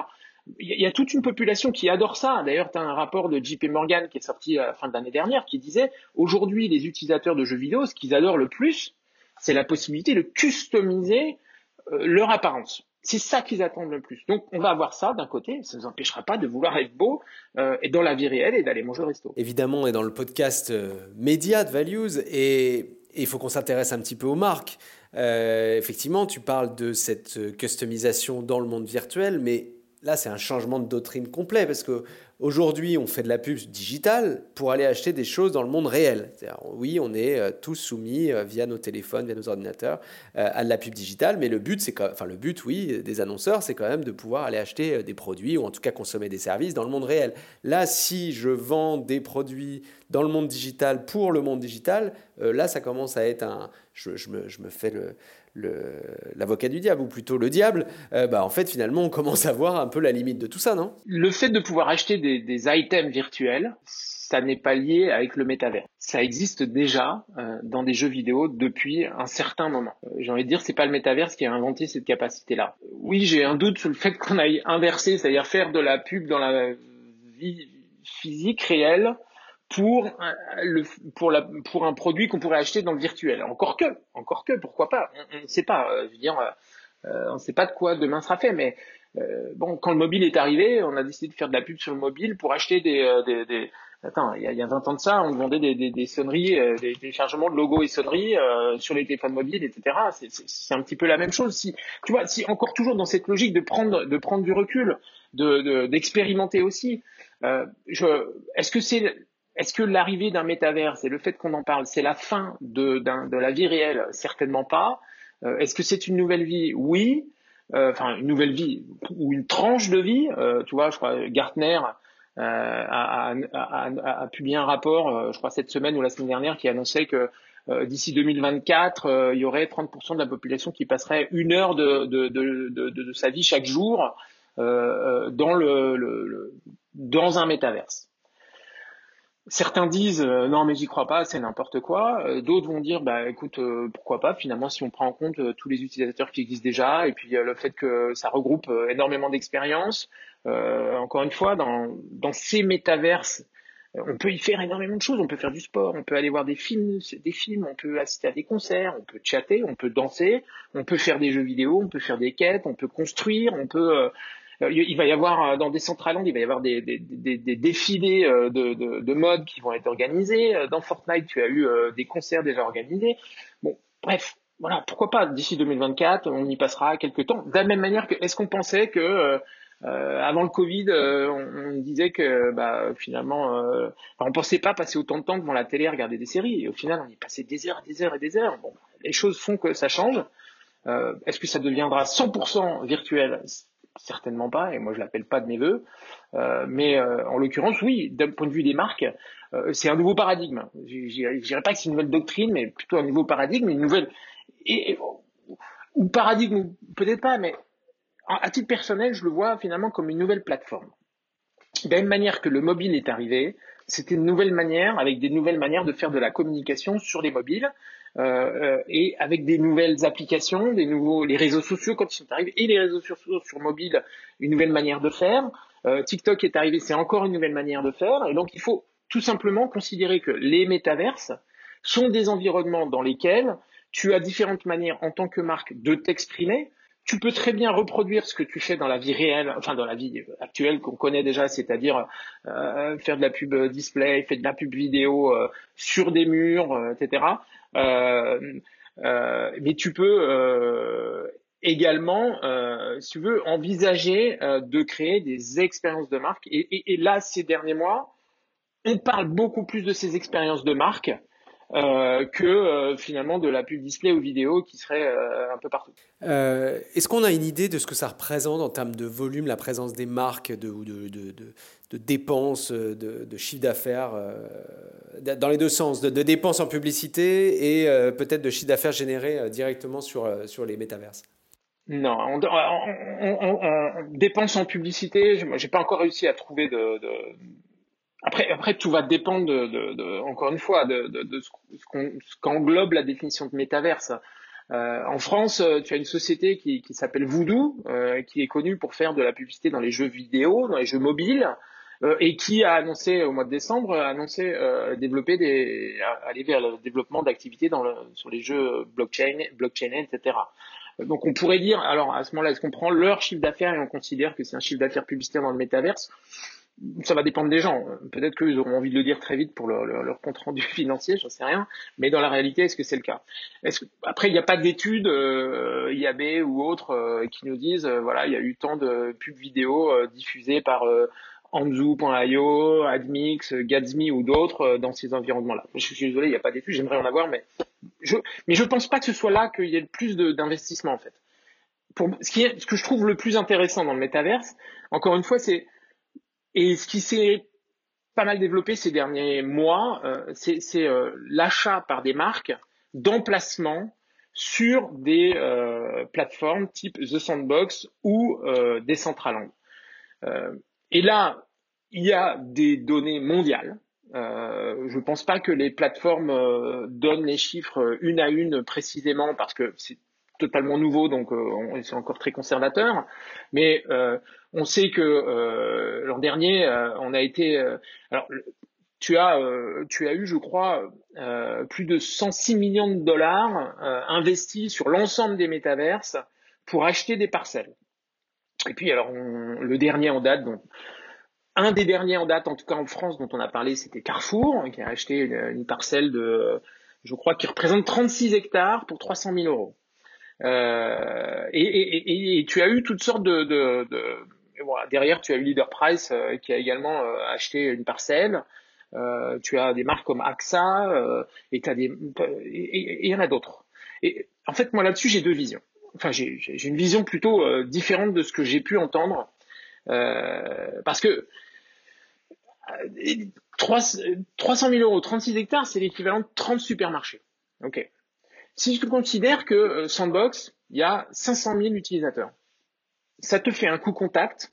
Il y, a toute une population qui adore ça. D'ailleurs, tu as un rapport de JP Morgan qui est sorti à fin de l'année dernière qui disait aujourd'hui les utilisateurs de jeux vidéo, ce qu'ils adorent le plus, c'est la possibilité de customiser leur apparence. C'est ça qu'ils attendent le plus. Donc on va avoir ça d'un côté, ça ne nous empêchera pas de vouloir être beau euh, et dans la vie réelle et d'aller manger au resto. Évidemment, on est dans le podcast euh, Média de Values et il faut qu'on s'intéresse un petit peu aux marques. Euh, effectivement, tu parles de cette customisation dans le monde virtuel, mais là, c'est un changement de doctrine complet parce que Aujourd'hui, on fait de la pub digitale pour aller acheter des choses dans le monde réel. Oui, on est euh, tous soumis euh, via nos téléphones, via nos ordinateurs euh, à de la pub digitale, mais le but, c'est enfin le but, oui, des annonceurs, c'est quand même de pouvoir aller acheter des produits ou en tout cas consommer des services dans le monde réel. Là, si je vends des produits dans le monde digital pour le monde digital, là, ça commence à être un. Je, me, fais l'avocat du diable, ou plutôt le diable, euh, bah, en fait, finalement, on commence à voir un peu la limite de tout ça, non? Le fait de pouvoir acheter des, items virtuels, ça n'est pas lié avec le métavers. Ça existe déjà euh, dans des jeux vidéo depuis un certain moment. Euh, j'ai envie de dire, c'est pas le métavers qui a inventé cette capacité-là. Oui, j'ai un doute sur le fait qu'on aille inverser, c'est-à-dire faire de la pub dans la vie physique réelle pour le pour la pour un produit qu'on pourrait acheter dans le virtuel. Encore que, encore que, pourquoi pas On ne sait pas. Euh, je veux dire, euh, on ne sait pas de quoi demain sera fait, mais euh, bon, quand le mobile est arrivé, on a décidé de faire de la pub sur le mobile pour acheter des, des, des Attends, il y, a, il y a 20 ans de ça, on vendait des, des, des sonneries, des téléchargements de logos et sonneries sur les téléphones mobiles, etc. C'est un petit peu la même chose. Si tu vois, si encore toujours dans cette logique de prendre de prendre du recul, de d'expérimenter aussi. Euh, Est-ce que c'est est-ce que l'arrivée d'un métaverse et le fait qu'on en parle, c'est la fin de, la vie réelle? Certainement pas. Euh, est-ce que c'est une nouvelle vie? Oui. Euh, enfin, une nouvelle vie ou une tranche de vie. Euh, tu vois, je crois Gartner a, a, publié un rapport, je crois cette semaine ou la semaine dernière, qui annonçait que d'ici 2024, il y aurait 30% de la population qui passerait une heure de, sa vie chaque jour dans un métaverse. Certains disent euh, non mais j'y crois pas, c'est n'importe quoi. Euh, d'autres vont dire bah écoute euh, pourquoi pas finalement si on prend en compte tous les utilisateurs qui existent déjà et puis le fait que ça regroupe énormément d'expériences. encore une fois dans dans ces métaverses on peut y faire énormément de choses. On peut faire du sport, on peut aller voir des films, des films, on peut assister à des concerts, on peut chatter, on peut danser, on peut faire des jeux vidéo, on peut faire des quêtes, on peut construire, on peut il va y avoir euh, dans des Land, il va y avoir des, défilés euh, de, de, de, mode qui vont être organisés. Dans Fortnite, tu as eu des concerts déjà organisés. Bon, bref, voilà, pourquoi pas d'ici 2024, on y passera quelques temps. De la même manière que, est-ce qu'on pensait que euh, avant le Covid, on, disait que bah, finalement, euh, on pensait pas passer autant de temps devant la télé à regarder des séries. Et au final, on y passait des heures des heures et des heures. Bon, les choses font que ça change. Euh, est-ce que ça deviendra 100% virtuel? Certainement pas, et moi je l'appelle pas de mes voeux. Euh, mais euh, en l'occurrence, oui, d'un point de vue des marques, euh, c'est un nouveau paradigme. Je dirais pas que c'est une nouvelle doctrine, mais plutôt un nouveau paradigme, une nouvelle ou paradigme, peut-être pas, mais à titre personnel, je le vois finalement comme une nouvelle plateforme. De la même manière que le mobile est arrivé, c'était une nouvelle manière, avec des nouvelles manières de faire de la communication sur les mobiles. Euh, euh, et avec des nouvelles applications, des nouveaux, les réseaux sociaux quand ils sont arrivés et les réseaux sociaux sur mobile, une nouvelle manière de faire. Euh, TikTok est arrivé, c'est encore une nouvelle manière de faire. Et donc il faut tout simplement considérer que les métaverses sont des environnements dans lesquels tu as différentes manières en tant que marque de t'exprimer. Tu peux très bien reproduire ce que tu fais dans la vie réelle, enfin dans la vie actuelle qu'on connaît déjà, c'est-à-dire faire de la pub display, faire de la pub vidéo sur des murs, etc. mais tu peux euh, également, si tu veux, envisager de créer des expériences de marque. Et, là, ces derniers mois, on parle beaucoup plus de ces expériences de marque euh, que euh, finalement de la pub display ou vidéo qui serait un peu partout. Est-ce qu'on a une idée de ce que ça représente en termes de volume, la présence des marques de, ou de, de, de, dépenses, de, chiffre d'affaires dans les deux sens, de, dépenses en publicité et peut-être de chiffre d'affaires généré directement sur, sur les métaverses? Non, on, on, dépense en publicité. J'ai pas encore réussi à trouver de, après, après, tout va dépendre de, de, encore une fois, de, de, ce qu'englobe la définition de métaverse. Euh, en France, euh, tu as une société qui, qui s'appelle Voodoo, euh, qui est connue pour faire de la publicité dans les jeux vidéo, dans les jeux mobiles, euh, et qui a annoncé au mois de décembre, a annoncé euh, développer des, aller vers le développement d'activités dans le, sur les jeux blockchain, blockchain, etc. Donc on pourrait dire, alors à ce moment-là, est-ce qu'on prend leur chiffre d'affaires et on considère que c'est un chiffre d'affaires publicitaire dans le métaverse? Ça va dépendre des gens. Peut-être qu'ils auront envie de le dire très vite pour leur, leur, compte rendu financier, j'en sais rien. Mais dans la réalité, est-ce que c'est le cas? Après, il n'y a pas d'études euh, IAB ou autres euh, qui nous disent, euh, voilà, il y a eu tant de pubs vidéo diffusées par Anzu.io, Admix, Gatsby ou d'autres dans ces environnements-là? Je suis désolé, il n'y a pas d'études, j'aimerais en avoir, mais je mais je pense pas que ce soit là qu'il y ait le plus d'investissement en fait. Ce, ce que je trouve le plus intéressant dans le métaverse, encore une fois, c'est et ce qui s'est pas mal développé ces derniers mois, euh, c'est euh, l'achat par des marques d'emplacements sur des euh, plateformes type The Sandbox ou euh, Decentraland. Euh, et là, il y a des données mondiales. je ne pense pas que les plateformes donnent les chiffres une à une précisément parce que c'est totalement nouveau, donc euh, c'est encore très conservateur. Mais euh, on sait que euh, l'an dernier, on a été. alors, tu as, tu as eu, je crois, plus de 106 millions de dollars investis sur l'ensemble des métaverses pour acheter des parcelles. Et puis, alors, le dernier en date, donc, un des derniers en date, en tout cas en France, dont on a parlé, c'était Carrefour, qui a acheté une, parcelle de, je crois, qui représente 36 hectares pour 300 000 euros. Euh, et, tu as eu toutes sortes de, derrière tu as eu Leader Price euh, qui a également euh, acheté une parcelle. Tu as des marques comme AXA et des et il y en a d'autres. Et en fait moi là-dessus j'ai deux visions. Enfin j'ai une vision plutôt différente de ce que j'ai pu entendre parce que 300 000 euros, 36 hectares, c'est l'équivalent de 30 supermarchés. Ok. Si tu considères que euh, Sandbox, il y a 500 000 utilisateurs, ça te fait un coût contact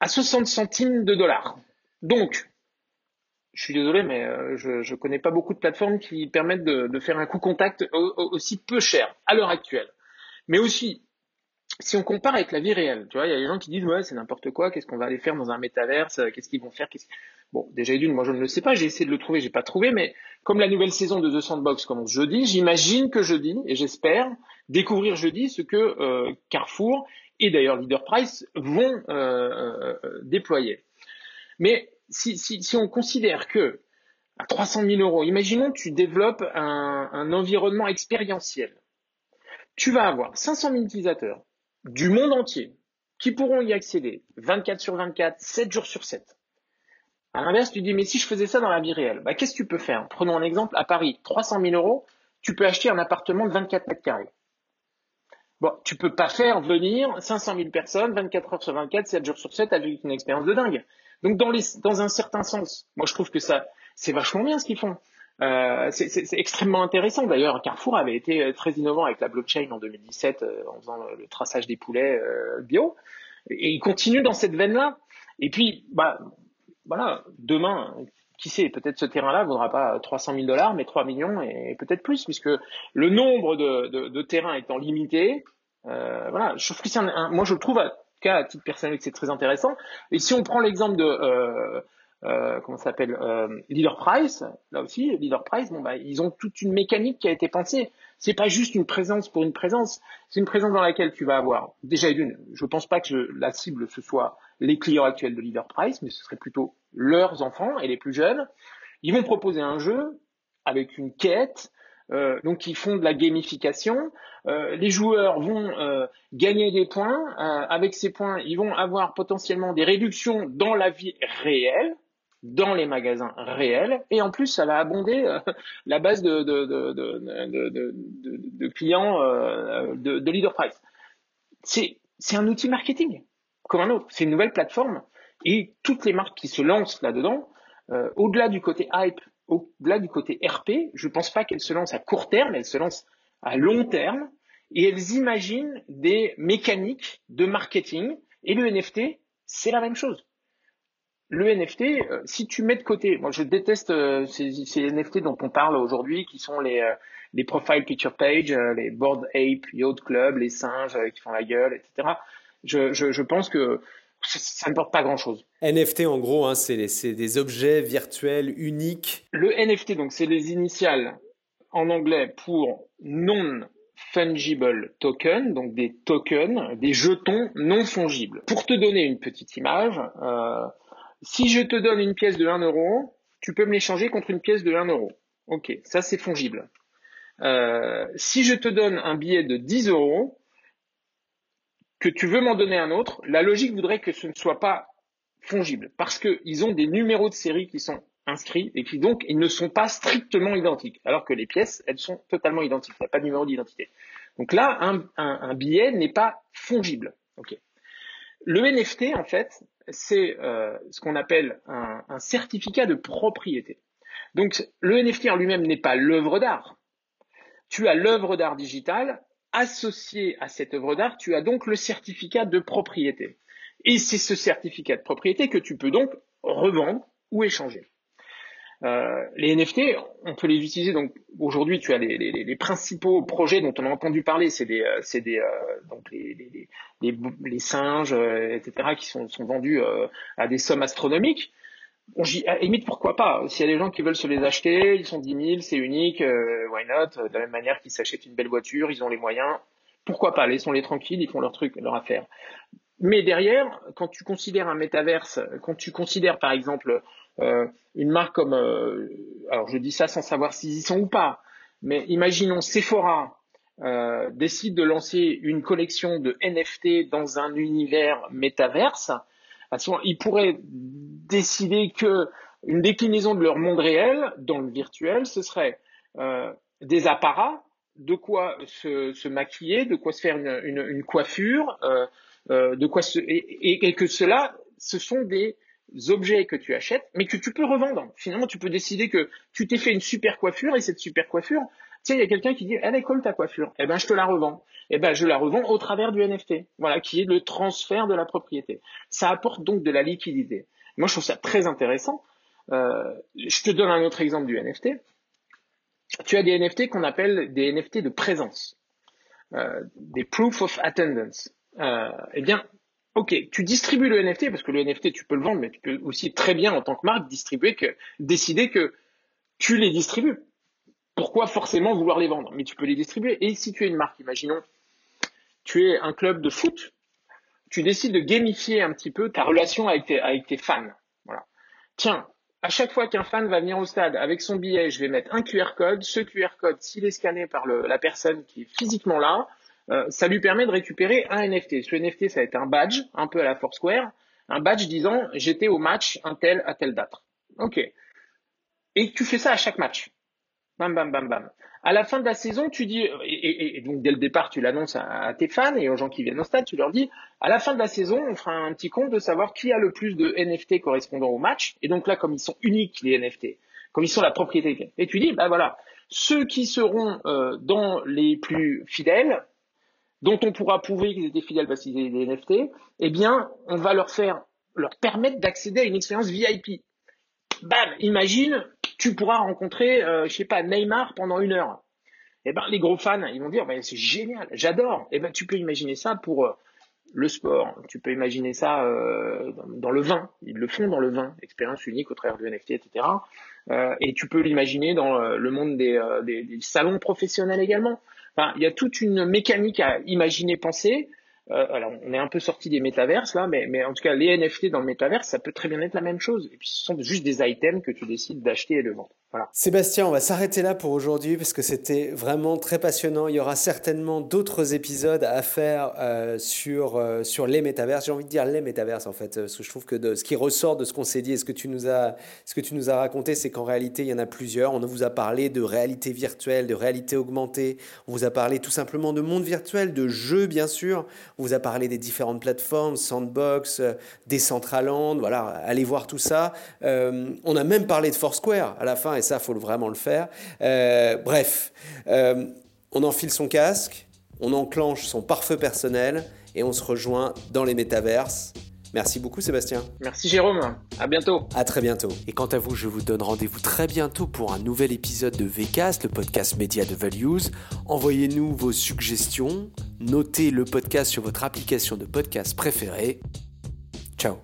à 60 centimes de dollars. Donc, je suis désolé, mais euh, je ne connais pas beaucoup de plateformes qui permettent de, faire un coût contact aussi peu cher à l'heure actuelle. Mais aussi, si on compare avec la vie réelle, tu vois, il y a des gens qui disent ouais c'est n'importe quoi, qu'est-ce qu'on va aller faire dans un métaverse, euh, qu'est-ce qu'ils vont faire, bon déjà d'une, moi je ne le sais pas, j'ai essayé de le trouver, j'ai pas trouvé, mais comme la nouvelle saison de The Sandbox commence jeudi, j'imagine que jeudi et j'espère découvrir jeudi ce que euh, Carrefour et d'ailleurs Leader Price vont euh, déployer. Mais si, on considère que à 300 000 euros, imaginons tu développes un, un environnement expérientiel. Tu vas avoir 500 000 utilisateurs, du monde entier qui pourront y accéder 24 sur 24, 7 jours sur 7. À l'inverse, tu dis, mais si je faisais ça dans la vie réelle, bah, qu'est-ce que tu peux faire? Prenons un exemple, à Paris, 300 000 euros, tu peux acheter un appartement de 24 mètres carrés. Bon, tu peux pas faire venir 500 000 personnes 24 heures sur 24, 7 jours sur 7 avec une expérience de dingue. Donc dans, un certain sens, moi je trouve que ça, c'est vachement bien ce qu'ils font. Euh, c'est extrêmement intéressant. D'ailleurs, Carrefour avait été euh, très innovant avec la blockchain en 2017 euh, en faisant le, traçage des poulets bio. Et, il continue dans cette veine-là. Et puis, bah, voilà, demain, qui sait, peut-être ce terrain-là vaudra pas 300 000 dollars, mais 3 millions et peut-être plus, puisque le nombre de, de, terrains étant limité, euh, voilà, je trouve que c'est un, moi je le trouve à, à titre personnel que c'est très intéressant. Et si on prend l'exemple de euh, euh, comment s'appelle euh, Leader Price là aussi Leader Price bon bah ils ont toute une mécanique qui a été pensée c'est pas juste une présence pour une présence c'est une présence dans laquelle tu vas avoir déjà une je pense pas que la cible ce soit les clients actuels de Leader Price mais ce serait plutôt leurs enfants et les plus jeunes ils vont proposer un jeu avec une quête euh, donc ils font de la gamification. Euh, les joueurs vont euh, gagner des points. Euh, avec ces points, ils vont avoir potentiellement des réductions dans la vie réelle dans les magasins réels. Et en plus ça va abonder euh, la base de, de, de, de clients euh, de, Leader Price. C'est un outil marketing comme un autre. C'est une nouvelle plateforme. Et toutes les marques qui se lancent là-dedans, euh, au-delà du côté hype, au-delà du côté RP, je ne pense pas qu'elles se lancent à court terme, elles se lancent à long terme. Et elles imaginent des mécaniques de marketing. Et le NFT, c'est la même chose le NFT, euh, si tu mets de côté, moi je déteste euh, ces, NFT dont on parle aujourd'hui, qui sont les, euh, les profile picture page, les board ape, yacht club, les singes qui font la gueule, etc. Je, je, je pense que ça, ne porte pas grand-chose. NFT, en gros, hein, c'est des objets virtuels uniques. Le NFT, donc, c'est les initiales en anglais pour non fungible token, donc des tokens, des jetons non fongibles. Pour te donner une petite image, euh, si je te donne une pièce de 1 euro, tu peux me l'échanger contre une pièce de 1 euro. Ok, ça c'est fongible. Euh, si je te donne un billet de 10 euros, que tu veux m'en donner un autre, la logique voudrait que ce ne soit pas fongible parce qu'ils ont des numéros de série qui sont inscrits et qui donc ils ne sont pas strictement identiques, alors que les pièces, elles sont totalement identiques. Il n'y a pas de numéro d'identité. Donc là, un, billet n'est pas fongible. Ok. Le NFT, en fait, c'est euh, ce qu'on appelle un, certificat de propriété. Donc le NFT lui-même n'est pas l'œuvre d'art. Tu as l'œuvre d'art digitale associée à cette œuvre d'art, tu as donc le certificat de propriété. Et c'est ce certificat de propriété que tu peux donc revendre ou échanger. Euh, les NFT, on peut les utiliser. Donc aujourd'hui, tu as les, principaux projets dont on a entendu parler, c'est des, euh, c'est des, euh, donc les, singes, etc., qui sont, vendus à des sommes astronomiques. Bon, à limite, pourquoi pas? S'il y a des gens qui veulent se les acheter, ils sont 10 000, c'est unique, why not? De la même manière qu'ils s'achètent une belle voiture, ils ont les moyens. Pourquoi pas? Laissons-les tranquilles, ils font leur truc, leur affaire. Mais derrière, quand tu considères un métaverse, quand tu considères par exemple euh, une marque comme, euh, alors je dis ça sans savoir s'ils y sont ou pas, mais imaginons Sephora euh, décide de lancer une collection de NFT dans un univers métaverse, ils pourraient décider que une déclinaison de leur monde réel dans le virtuel, ce serait des apparats, de quoi se, maquiller, de quoi se faire une coiffure, euh, de quoi se, et, et, que cela, ce sont des objets que tu achètes, mais que tu peux revendre. Finalement, tu peux décider que tu t'es fait une super coiffure et cette super coiffure, tu il y a quelqu'un qui dit, elle est cool ta coiffure. Eh ben, je te la revends. Eh ben, je la revends au travers du NFT. Voilà, qui est le transfert de la propriété. Ça apporte donc de la liquidité. Moi, je trouve ça très intéressant. Euh, je te donne un autre exemple du NFT. Tu as des NFT qu'on appelle des NFT de présence, euh, des proof of attendance. Euh, eh bien, Ok, tu distribues le NFT parce que le NFT tu peux le vendre, mais tu peux aussi très bien en tant que marque distribuer que décider que tu les distribues. Pourquoi forcément vouloir les vendre? Mais tu peux les distribuer. Et si tu es une marque, imaginons, tu es un club de foot, tu décides de gamifier un petit peu ta relation avec tes, fans. Voilà. Tiens, à chaque fois qu'un fan va venir au stade avec son billet, je vais mettre un QR code. Ce QR code, s'il est scanné par la personne qui est physiquement là, euh, ça lui permet de récupérer un NFT. Ce NFT, ça va être un badge, un peu à la Foursquare, un badge disant j'étais au match un tel à telle date. Ok. Et tu fais ça à chaque match. Bam, bam, bam, bam. À la fin de la saison, tu dis, et, donc dès le départ, tu l'annonces à, tes fans et aux gens qui viennent au stade, tu leur dis, à la fin de la saison, on fera un petit compte de savoir qui a le plus de NFT correspondant au match. Et donc là, comme ils sont uniques, les NFT, comme ils sont la propriété, et tu dis, bah voilà, ceux qui seront euh, dans les plus fidèles, dont on pourra prouver qu'ils étaient fidèles parce qu'ils avaient des NFT, eh bien, on va leur faire, leur permettre d'accéder à une expérience VIP. Bam, imagine, tu pourras rencontrer, euh, je sais pas, Neymar pendant une heure. Eh ben, les gros fans, ils vont dire, c'est génial, j'adore. Eh ben, tu peux imaginer ça pour euh, le sport. Tu peux imaginer ça euh, dans, le vin. Ils le font dans le vin, expérience unique au travers du NFT, etc. Euh, et tu peux l'imaginer dans le monde des, salons professionnels également. Il y a toute une mécanique à imaginer, penser. Euh, alors, on est un peu sorti des métaverses là, mais, mais en tout cas, les NFT dans le métaverse, ça peut très bien être la même chose. Et puis, ce sont juste des items que tu décides d'acheter et de vendre. Sébastien, on va s'arrêter là pour aujourd'hui parce que c'était vraiment très passionnant. Il y aura certainement d'autres épisodes à faire euh, sur, euh, sur les métaverses. J'ai envie de dire les métaverses en fait, parce que je trouve que ce qui ressort de ce qu'on s'est dit et ce que tu nous as, ce que tu nous as raconté, c'est qu'en réalité, il y en a plusieurs. On vous a parlé de réalité virtuelle, de réalité augmentée. On vous a parlé tout simplement de monde virtuel, de jeux bien sûr. On vous a parlé des différentes plateformes, Sandbox, euh, Decentraland. Voilà, allez voir tout ça. on a même parlé de Foursquare à la fin et ça, faut vraiment le faire. Euh, bref, euh, on enfile son casque, on enclenche son pare-feu personnel et on se rejoint dans les métaverses. Merci beaucoup Sébastien. Merci Jérôme. À bientôt. À très bientôt. Et quant à vous, je vous donne rendez-vous très bientôt pour un nouvel épisode de VCast, le podcast média de Values. Envoyez-nous vos suggestions, notez le podcast sur votre application de podcast préférée. Ciao.